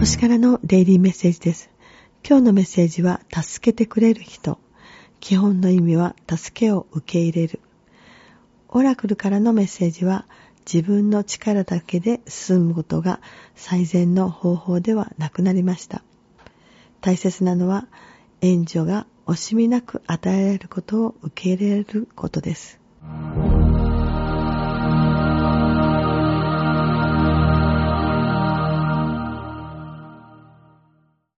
星からのデイリーメッセージです。今日のメッセージは、助けてくれる人。基本の意味は、助けを受け入れる。オラクルからのメッセージは、自分の力だけで進むことが最善の方法ではなくなりました。大切なのは、援助が惜しみなく与えられることを受け入れることです。